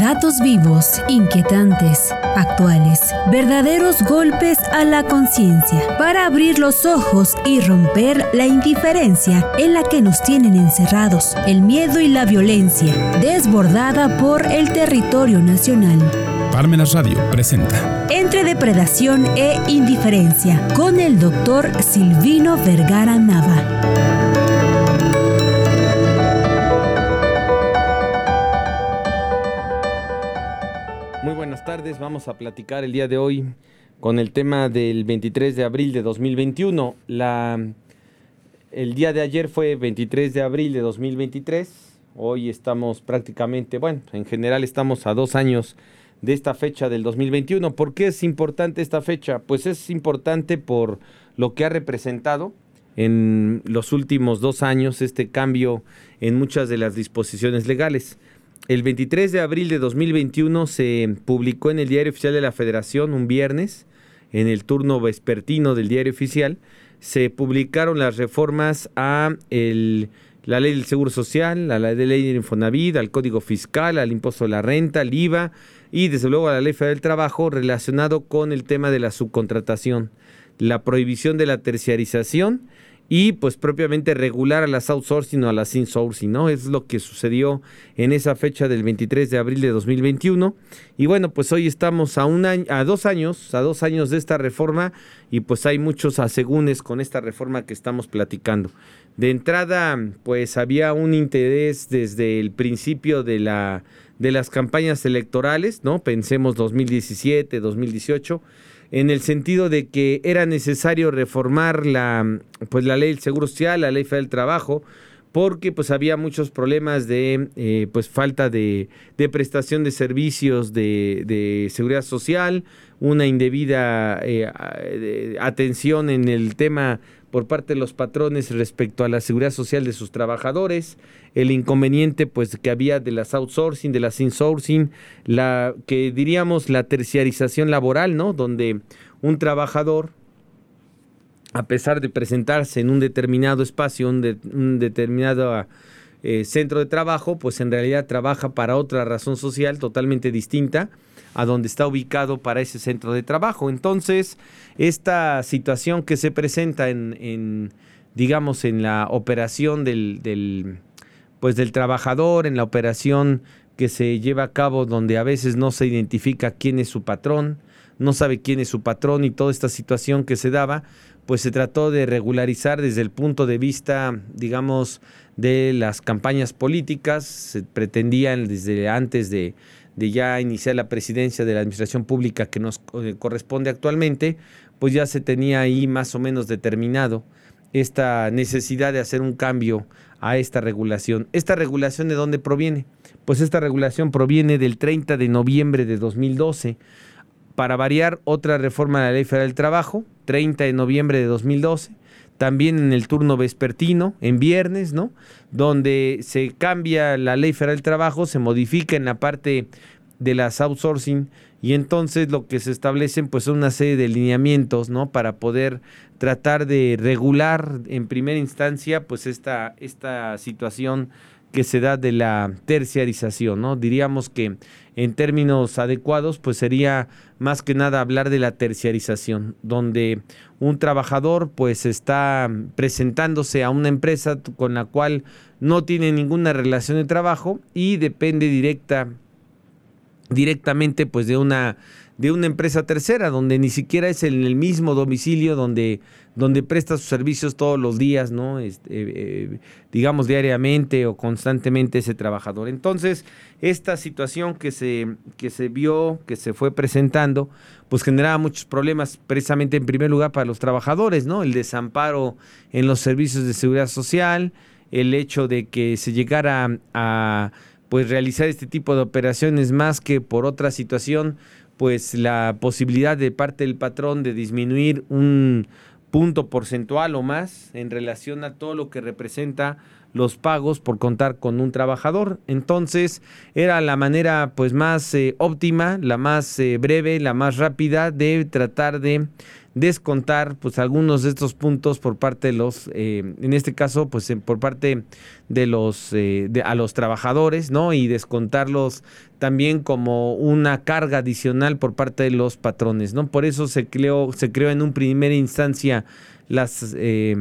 Datos vivos, inquietantes, actuales, verdaderos golpes a la conciencia para abrir los ojos y romper la indiferencia en la que nos tienen encerrados, el miedo y la violencia, desbordada por el territorio nacional. Parmenas Radio presenta Entre depredación e indiferencia con el doctor Silvino Vergara Nava. Tardes. Vamos a platicar el día de hoy con el tema del 23 de abril de 2021. La, el día de ayer fue 23 de abril de 2023. Hoy estamos prácticamente, bueno, en general estamos a dos años de esta fecha del 2021. ¿Por qué es importante esta fecha? Pues es importante por lo que ha representado en los últimos dos años este cambio en muchas de las disposiciones legales el 23 de abril de 2021 se publicó en el Diario Oficial de la Federación un viernes, en el turno vespertino del Diario Oficial, se publicaron las reformas a la ley del Seguro Social, a la ley del Infonavit, al Código Fiscal, al impuesto de la renta, al IVA y desde luego a la ley federal del trabajo relacionado con el tema de la subcontratación, la prohibición de la terciarización y pues propiamente regular a las outsourcing o a las insourcing, ¿no? Es lo que sucedió en esa fecha del 23 de abril de 2021. Y bueno, pues hoy estamos a un año, a dos años, a dos años de esta reforma y pues hay muchos asegúnes con esta reforma que estamos platicando. De entrada, pues había un interés desde el principio de la de las campañas electorales, ¿no? Pensemos 2017, 2018 en el sentido de que era necesario reformar la, pues, la ley del Seguro Social, la ley federal del trabajo, porque pues había muchos problemas de eh, pues falta de, prestación de servicios de, seguridad social, una indebida eh, atención en el tema por parte de los patrones respecto a la seguridad social de sus trabajadores, el inconveniente pues que había de las outsourcing, de las insourcing, la que diríamos la terciarización laboral, ¿no? Donde un trabajador a pesar de presentarse en un determinado espacio, un, determinado eh, centro de trabajo, pues en realidad trabaja para otra razón social totalmente distinta a donde está ubicado para ese centro de trabajo. Entonces, esta situación que se presenta en, digamos, en la operación del, del, pues del trabajador, en la operación que se lleva a cabo donde a veces no se identifica quién es su patrón, no sabe quién es su patrón y toda esta situación que se daba, pues se trató de regularizar desde el punto de vista, digamos, de las campañas políticas, se pretendían desde antes de, de ya iniciar la presidencia de la administración pública que nos eh, corresponde actualmente, pues ya se tenía ahí más o menos determinado esta necesidad de hacer un cambio a esta regulación. ¿Esta regulación de dónde proviene? Pues esta regulación proviene del 30 de noviembre de 2012. Para variar, otra reforma de la Ley Federal del Trabajo, 30 de noviembre de 2012 también en el turno vespertino, en viernes, ¿no? Donde se cambia la ley federal del trabajo, se modifica en la parte de las outsourcing y entonces lo que se establecen pues son una serie de lineamientos, ¿no? Para poder tratar de regular en primera instancia pues esta, esta situación que se da de la terciarización, ¿no? Diríamos que en términos adecuados, pues sería más que nada hablar de la terciarización, donde un trabajador pues está presentándose a una empresa con la cual no tiene ninguna relación de trabajo y depende directa directamente pues de una de una empresa tercera donde ni siquiera es en el mismo domicilio donde donde presta sus servicios todos los días, ¿no? Este, digamos diariamente o constantemente ese trabajador. Entonces, esta situación que se, que se vio, que se fue presentando, pues generaba muchos problemas, precisamente en primer lugar para los trabajadores, ¿no? El desamparo en los servicios de seguridad social, el hecho de que se llegara a pues realizar este tipo de operaciones más que por otra situación, pues la posibilidad de parte del patrón de disminuir un punto porcentual o más en relación a todo lo que representa los pagos por contar con un trabajador. Entonces era la manera pues más eh, óptima, la más eh, breve, la más rápida de tratar de descontar pues algunos de estos puntos por parte de los, eh, en este caso pues por parte de los, eh, a los trabajadores, ¿no? Y descontarlos también como una carga adicional por parte de los patrones, ¿no? Por eso se creó, se creó en un primera instancia las... Eh,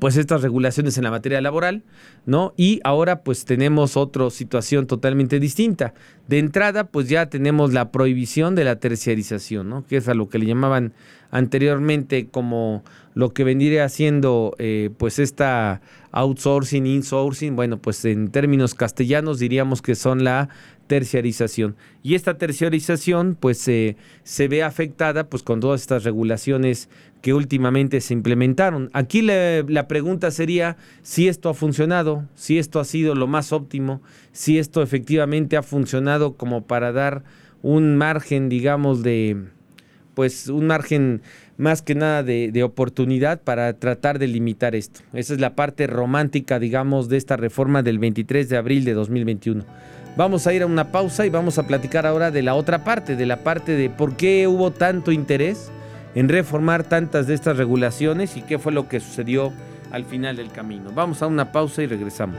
pues estas regulaciones en la materia laboral, ¿no? Y ahora pues tenemos otra situación totalmente distinta. De entrada pues ya tenemos la prohibición de la terciarización, ¿no? Que es a lo que le llamaban anteriormente como lo que vendría haciendo eh, pues esta outsourcing, insourcing, bueno pues en términos castellanos diríamos que son la terciarización. Y esta terciarización pues se ve afectada pues con todas estas regulaciones que últimamente se implementaron. Aquí la pregunta sería si esto ha funcionado, si esto ha sido lo más óptimo, si esto efectivamente ha funcionado como para dar un margen, digamos, de, pues un margen más que nada de, oportunidad para tratar de limitar esto. Esa es la parte romántica, digamos, de esta reforma del 23 de abril de 2021. Vamos a ir a una pausa y vamos a platicar ahora de la otra parte, de la parte de por qué hubo tanto interés en reformar tantas de estas regulaciones y qué fue lo que sucedió al final del camino. Vamos a una pausa y regresamos.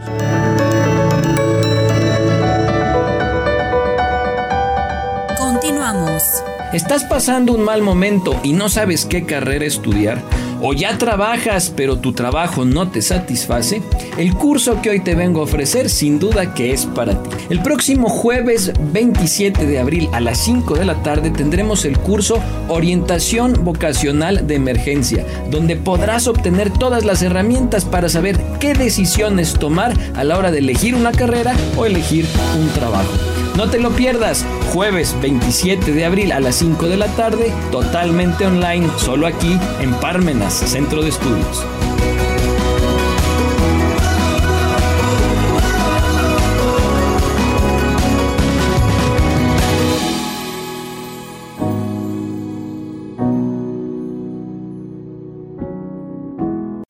¿Estás pasando un mal momento y no sabes qué carrera estudiar? ¿O ya trabajas pero tu trabajo no te satisface? El curso que hoy te vengo a ofrecer sin duda que es para ti. El próximo jueves 27 de abril a las 5 de la tarde tendremos el curso Orientación Vocacional de Emergencia, donde podrás obtener todas las herramientas para saber qué decisiones tomar a la hora de elegir una carrera o elegir un trabajo. No te lo pierdas, jueves 27 de abril a las 5 de la tarde, totalmente online, solo aquí en Parmenas, Centro de Estudios.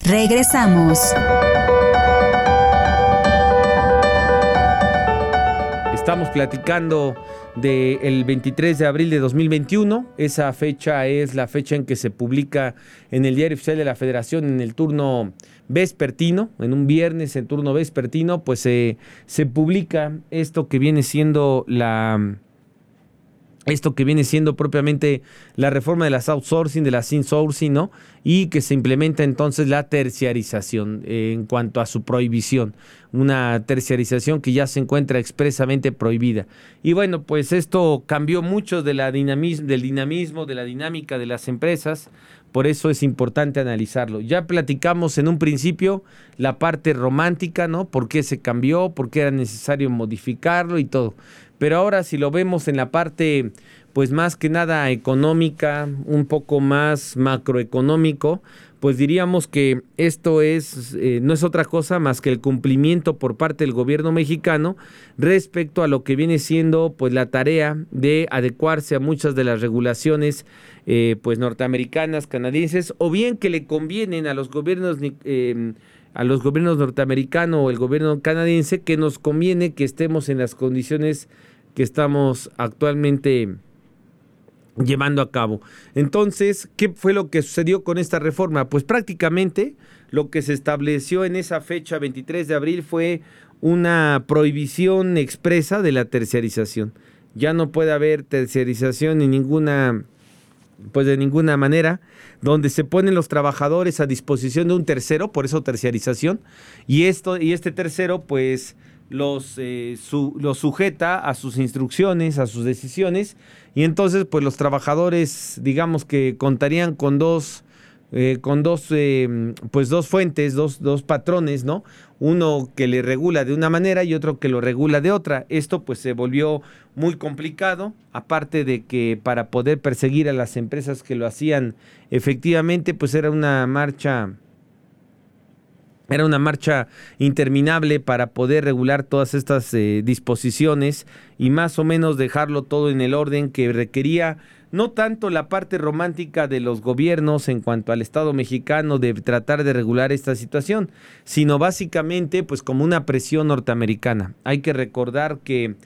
Regresamos. Estamos platicando del 23 de abril de 2021. Esa fecha es la fecha en que se publica en el Diario Oficial de la Federación en el turno vespertino, en un viernes en turno vespertino, pues se publica esto que viene siendo la esto que viene siendo propiamente la reforma de las outsourcing, de las insourcing, ¿no? Y que se implementa entonces la terciarización en cuanto a su prohibición, una terciarización que ya se encuentra expresamente prohibida. Y bueno, pues esto cambió mucho de la del dinamismo, de la dinámica de las empresas, por eso es importante analizarlo. Ya platicamos en un principio la parte romántica, ¿no? ¿Por qué se cambió? ¿Por qué era necesario modificarlo y todo? Pero ahora si lo vemos en la parte, pues más que nada económica, un poco más macroeconómico, pues diríamos que esto es eh, no es otra cosa más que el cumplimiento por parte del gobierno mexicano respecto a lo que viene siendo pues la tarea de adecuarse a muchas de las regulaciones eh, pues norteamericanas, canadienses o bien que le convienen a los gobiernos eh, a los gobiernos norteamericanos o el gobierno canadiense que nos conviene que estemos en las condiciones que estamos actualmente llevando a cabo. Entonces, ¿qué fue lo que sucedió con esta reforma? Pues prácticamente lo que se estableció en esa fecha 23 de abril fue una prohibición expresa de la terciarización. Ya no puede haber terciarización en ninguna pues de ninguna manera, donde se ponen los trabajadores a disposición de un tercero, por eso terciarización, y esto y este tercero pues los, eh, los sujeta a sus instrucciones, a sus decisiones, y entonces pues los trabajadores digamos que contarían con dos eh, con dos, eh, pues dos fuentes, dos, dos patrones, ¿no? Uno que le regula de una manera y otro que lo regula de otra. Esto pues se volvió muy complicado, aparte de que para poder perseguir a las empresas que lo hacían efectivamente, pues era una marcha era una marcha interminable para poder regular todas estas eh, disposiciones y más o menos dejarlo todo en el orden que requería no tanto la parte romántica de los gobiernos en cuanto al Estado mexicano de tratar de regular esta situación, sino básicamente pues como una presión norteamericana. Hay que recordar que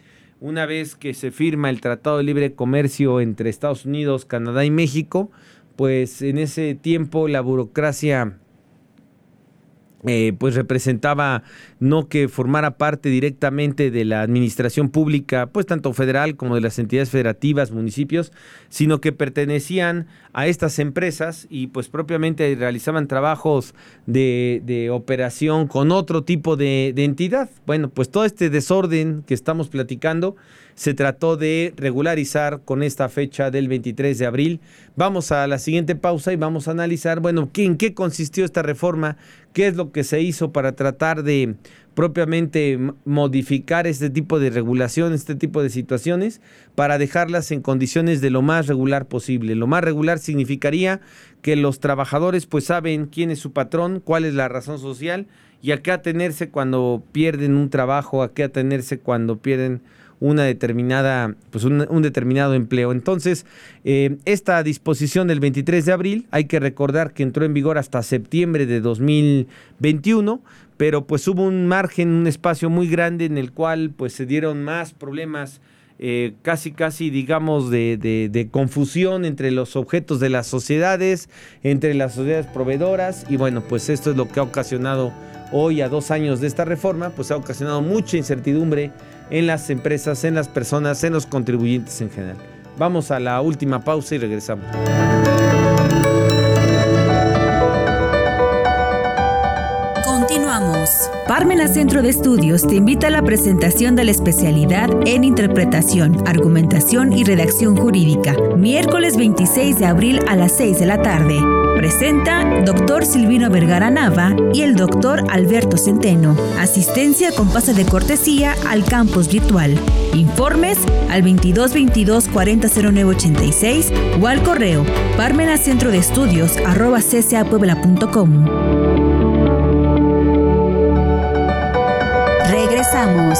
una vez que se firma el Tratado de Libre Comercio entre Estados Unidos, Canadá y México, pues en ese tiempo la burocracia eh, pues representaba no que formara parte directamente de la administración pública, pues tanto federal como de las entidades federativas, municipios, sino que pertenecían a estas empresas y pues propiamente realizaban trabajos de, operación con otro tipo de, de entidad. Bueno, pues todo este desorden que estamos platicando se trató de regularizar con esta fecha del 23 de abril. Vamos a la siguiente pausa y vamos a analizar, bueno, ¿en qué consistió esta reforma? ¿Qué es lo que se hizo para tratar de propiamente modificar este tipo de regulación, este tipo de situaciones, para dejarlas en condiciones de lo más regular posible. Lo más regular significaría que los trabajadores pues saben quién es su patrón, cuál es la razón social y a qué atenerse cuando pierden un trabajo, a qué atenerse cuando pierden una determinada, pues un, determinado empleo. Entonces, eh, esta disposición del 23 de abril, hay que recordar que entró en vigor hasta septiembre de 2021, pero pues hubo un margen, un espacio muy grande en el cual pues se dieron más problemas. Eh, casi, casi, digamos, de, de, confusión entre los objetos de las sociedades, entre las sociedades proveedoras, y bueno, pues esto es lo que ha ocasionado hoy, a dos años de esta reforma, pues ha ocasionado mucha incertidumbre en las empresas, en las personas, en los contribuyentes en general. Vamos a la última pausa y regresamos. Parmena Centro de Estudios te invita a la presentación de la especialidad en Interpretación, Argumentación y Redacción Jurídica, miércoles 26 de abril a las 6 de la tarde. Presenta Dr. Silvino Vergara Nava y el Dr. Alberto Centeno. Asistencia con pase de cortesía al campus virtual. Informes al 2222 400986 o al correo parmenacentro Estamos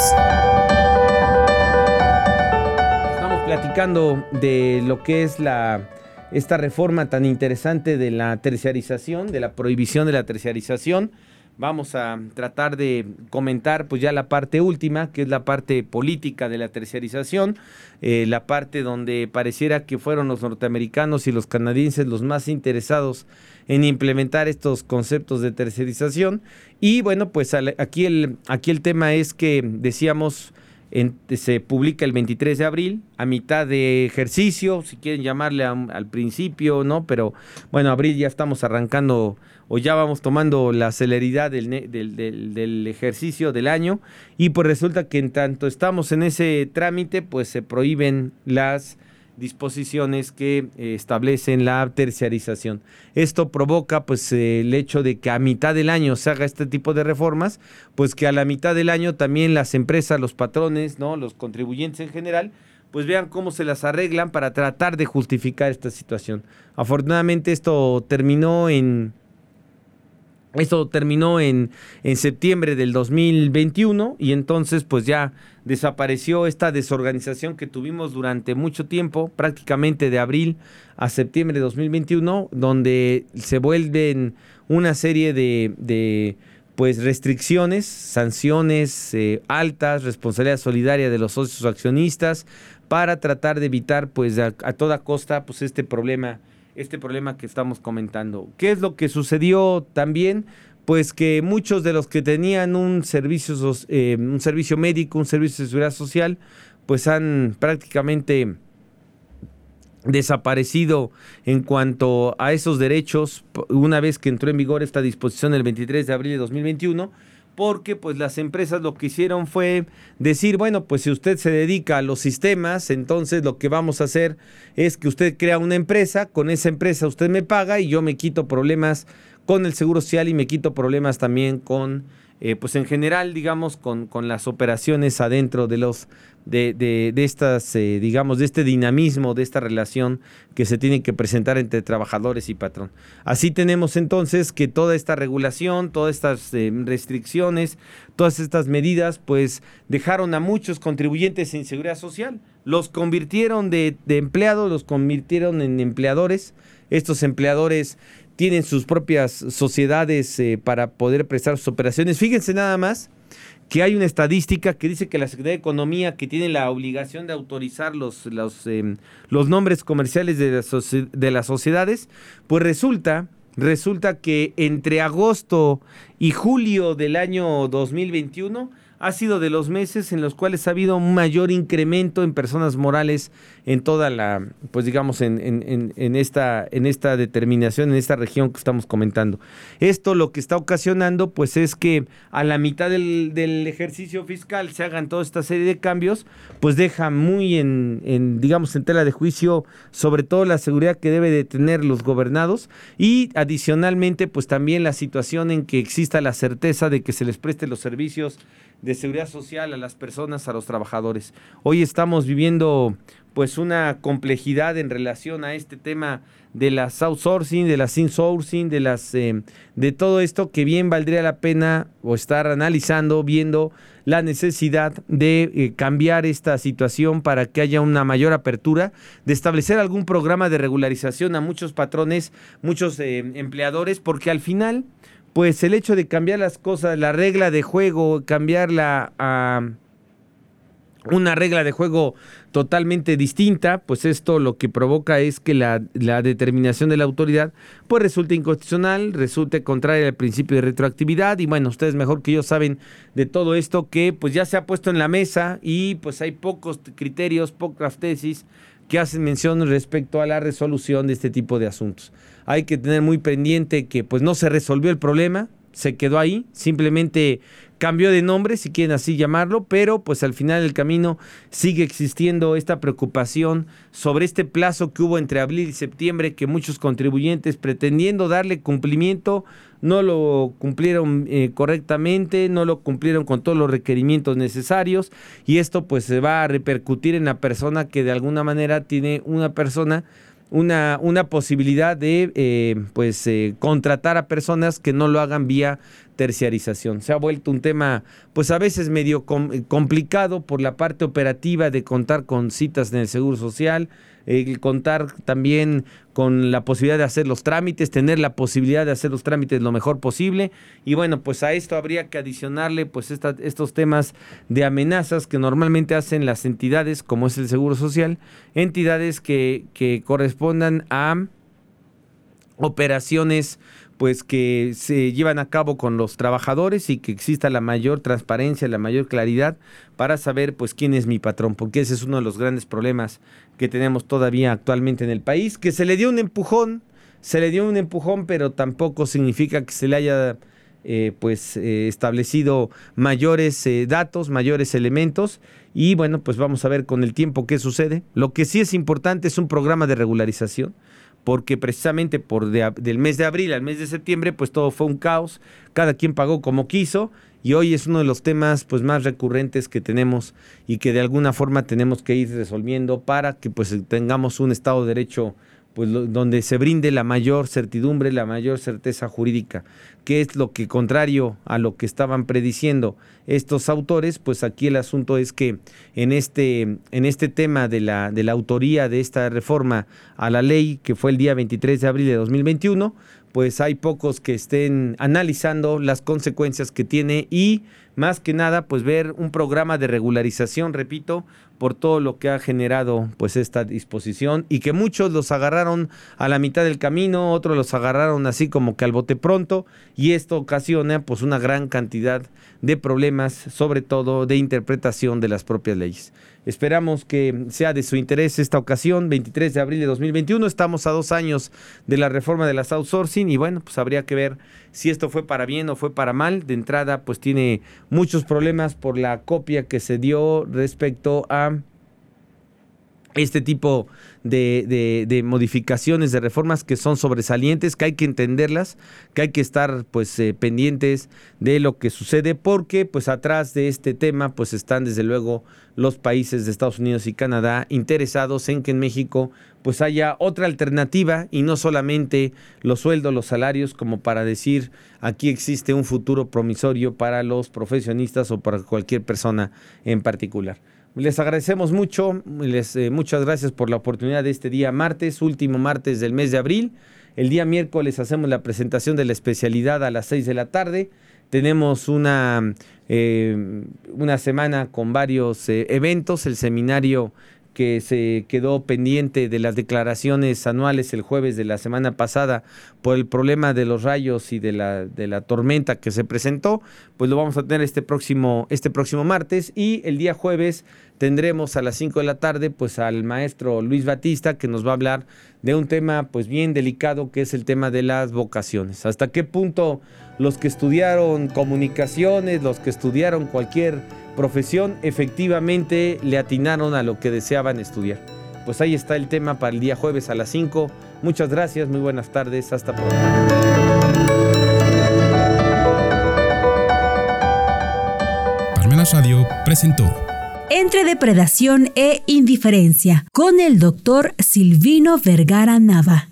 platicando de lo que es la esta reforma tan interesante de la terciarización, de la prohibición de la terciarización. Vamos a tratar de comentar pues ya la parte última, que es la parte política de la terciarización, eh, la parte donde pareciera que fueron los norteamericanos y los canadienses los más interesados en implementar estos conceptos de terciarización. Y bueno, pues aquí el, aquí el tema es que decíamos se publica el 23 de abril, a mitad de ejercicio, si quieren llamarle al principio, ¿no? Pero bueno, abril ya estamos arrancando o ya vamos tomando la celeridad del, del, del, ejercicio del año y pues resulta que en tanto estamos en ese trámite, pues se prohíben las disposiciones que eh, establecen la terciarización. Esto provoca pues el hecho de que a mitad del año se haga este tipo de reformas, pues que a la mitad del año también las empresas, los patrones, ¿no? los contribuyentes en general, pues vean cómo se las arreglan para tratar de justificar esta situación. Afortunadamente esto terminó en esto terminó en, en, septiembre del 2021 y entonces pues ya desapareció esta desorganización que tuvimos durante mucho tiempo, prácticamente de abril a septiembre de 2021, donde se vuelven una serie de, de pues restricciones, sanciones eh, altas, responsabilidad solidaria de los socios accionistas para tratar de evitar pues a, a toda costa pues este problema este problema que estamos comentando. ¿Qué es lo que sucedió también? Pues que muchos de los que tenían un servicio, eh, un servicio médico, un servicio de seguridad social, pues han prácticamente desaparecido en cuanto a esos derechos una vez que entró en vigor esta disposición el 23 de abril de 2021 porque pues las empresas lo que hicieron fue decir, bueno, pues si usted se dedica a los sistemas, entonces lo que vamos a hacer es que usted crea una empresa, con esa empresa usted me paga y yo me quito problemas con el Seguro Social y me quito problemas también con eh, pues en general, digamos, con, con, las operaciones adentro de los de, de, estas, eh, digamos, de este dinamismo, de esta relación que se tiene que presentar entre trabajadores y patrón. Así tenemos entonces que toda esta regulación, todas estas eh, restricciones, todas estas medidas, pues dejaron a muchos contribuyentes en seguridad social, los convirtieron de, de empleados, los convirtieron en empleadores. Estos empleadores tienen sus propias sociedades eh, para poder prestar sus operaciones. Fíjense nada más que hay una estadística que dice que la Secretaría de Economía, que tiene la obligación de autorizar los, los, em, los nombres comerciales de, de las sociedades, pues resulta, resulta que entre agosto y julio del año 2021 ha sido de los meses en los cuales ha habido un mayor incremento en personas morales en toda la, pues digamos, en, en, esta, en esta determinación, en esta región que estamos comentando. Esto lo que está ocasionando, pues es que a la mitad del, del ejercicio fiscal se hagan toda esta serie de cambios, pues deja muy en, en, digamos, en tela de juicio sobre todo la seguridad que debe de tener los gobernados y adicionalmente, pues también la situación en que exista la certeza de que se les preste los servicios de seguridad social a las personas, a los trabajadores. Hoy estamos viviendo pues una complejidad en relación a este tema de las outsourcing, de las insourcing, de las eh, de todo esto que bien valdría la pena o estar analizando, viendo la necesidad de eh, cambiar esta situación para que haya una mayor apertura, de establecer algún programa de regularización a muchos patrones, muchos eh, empleadores, porque al final pues el hecho de cambiar las cosas, la regla de juego, cambiarla a una regla de juego totalmente distinta, pues esto lo que provoca es que la, determinación de la autoridad pues resulte inconstitucional, resulte contraria al principio de retroactividad y bueno, ustedes mejor que yo saben de todo esto que pues ya se ha puesto en la mesa y pues hay pocos criterios, pocas tesis que hacen mención respecto a la resolución de este tipo de asuntos. Hay que tener muy pendiente que pues no se resolvió el problema, se quedó ahí, simplemente cambió de nombre, si quieren así llamarlo, pero pues al final del camino sigue existiendo esta preocupación sobre este plazo que hubo entre abril y septiembre que muchos contribuyentes pretendiendo darle cumplimiento no lo cumplieron eh, correctamente, no lo cumplieron con todos los requerimientos necesarios y esto pues se va a repercutir en la persona que de alguna manera tiene una persona una, una posibilidad de eh, pues eh, contratar a personas que no lo hagan vía terciarización. Se ha vuelto un tema, pues a veces medio complicado por la parte operativa de contar con citas en el Seguro Social, el contar también con la posibilidad de hacer los trámites, tener la posibilidad de hacer los trámites lo mejor posible. Y bueno, pues a esto habría que adicionarle pues estos temas de amenazas que normalmente hacen las entidades, como es el Seguro Social, entidades que, que correspondan a operaciones pues que se llevan a cabo con los trabajadores y que exista la mayor transparencia, la mayor claridad para saber pues quién es mi patrón, porque ese es uno de los grandes problemas que tenemos todavía actualmente en el país, que se le dio un empujón, se le dio un empujón, pero tampoco significa que se le haya eh, pues eh, establecido mayores eh, datos, mayores elementos y bueno, pues vamos a ver con el tiempo qué sucede. Lo que sí es importante es un programa de regularización porque precisamente por del mes de abril al mes de septiembre, pues todo fue un caos, cada quien pagó como quiso y hoy es uno de los temas pues más recurrentes que tenemos y que de alguna forma tenemos que ir resolviendo para que pues tengamos un Estado de Derecho pues donde se brinde la mayor certidumbre, la mayor certeza jurídica, que es lo que contrario a lo que estaban prediciendo estos autores, pues aquí el asunto es que en este, en este tema de la, de la autoría de esta reforma a la ley, que fue el día 23 de abril de 2021, pues hay pocos que estén analizando las consecuencias que tiene y más que nada pues ver un programa de regularización, repito, por todo lo que ha generado pues esta disposición y que muchos los agarraron a la mitad del camino, otros los agarraron así como que al bote pronto y esto ocasiona pues una gran cantidad de problemas, sobre todo de interpretación de las propias leyes. Esperamos que sea de su interés esta ocasión, 23 de abril de 2021. Estamos a dos años de la reforma de las outsourcing y bueno, pues habría que ver si esto fue para bien o fue para mal. De entrada, pues tiene muchos problemas por la copia que se dio respecto a este tipo de, de, modificaciones, de reformas que son sobresalientes, que hay que entenderlas, que hay que estar pues eh, pendientes de lo que sucede, porque pues atrás de este tema pues están desde luego los países de Estados Unidos y Canadá interesados en que en México pues haya otra alternativa y no solamente los sueldos, los salarios, como para decir aquí existe un futuro promisorio para los profesionistas o para cualquier persona en particular. Les agradecemos mucho, les, eh, muchas gracias por la oportunidad de este día martes, último martes del mes de abril. El día miércoles hacemos la presentación de la especialidad a las 6 de la tarde. tenemos una, eh, una semana con varios eh, eventos, el seminario que se quedó pendiente de las declaraciones anuales el jueves de la semana pasada por el problema de los rayos y de la, de la tormenta que se presentó, pues lo vamos a tener este próximo, este próximo martes y el día jueves tendremos a las 5 de la tarde pues al maestro Luis Batista que nos va a hablar de un tema pues bien delicado que es el tema de las vocaciones. ¿Hasta qué punto los que estudiaron comunicaciones, los que estudiaron cualquier profesión efectivamente le atinaron a lo que deseaban estudiar. Pues ahí está el tema para el día jueves a las 5. Muchas gracias, muy buenas tardes, hasta pronto. Parmenas Radio presentó Entre depredación e indiferencia con el doctor Silvino Vergara Nava.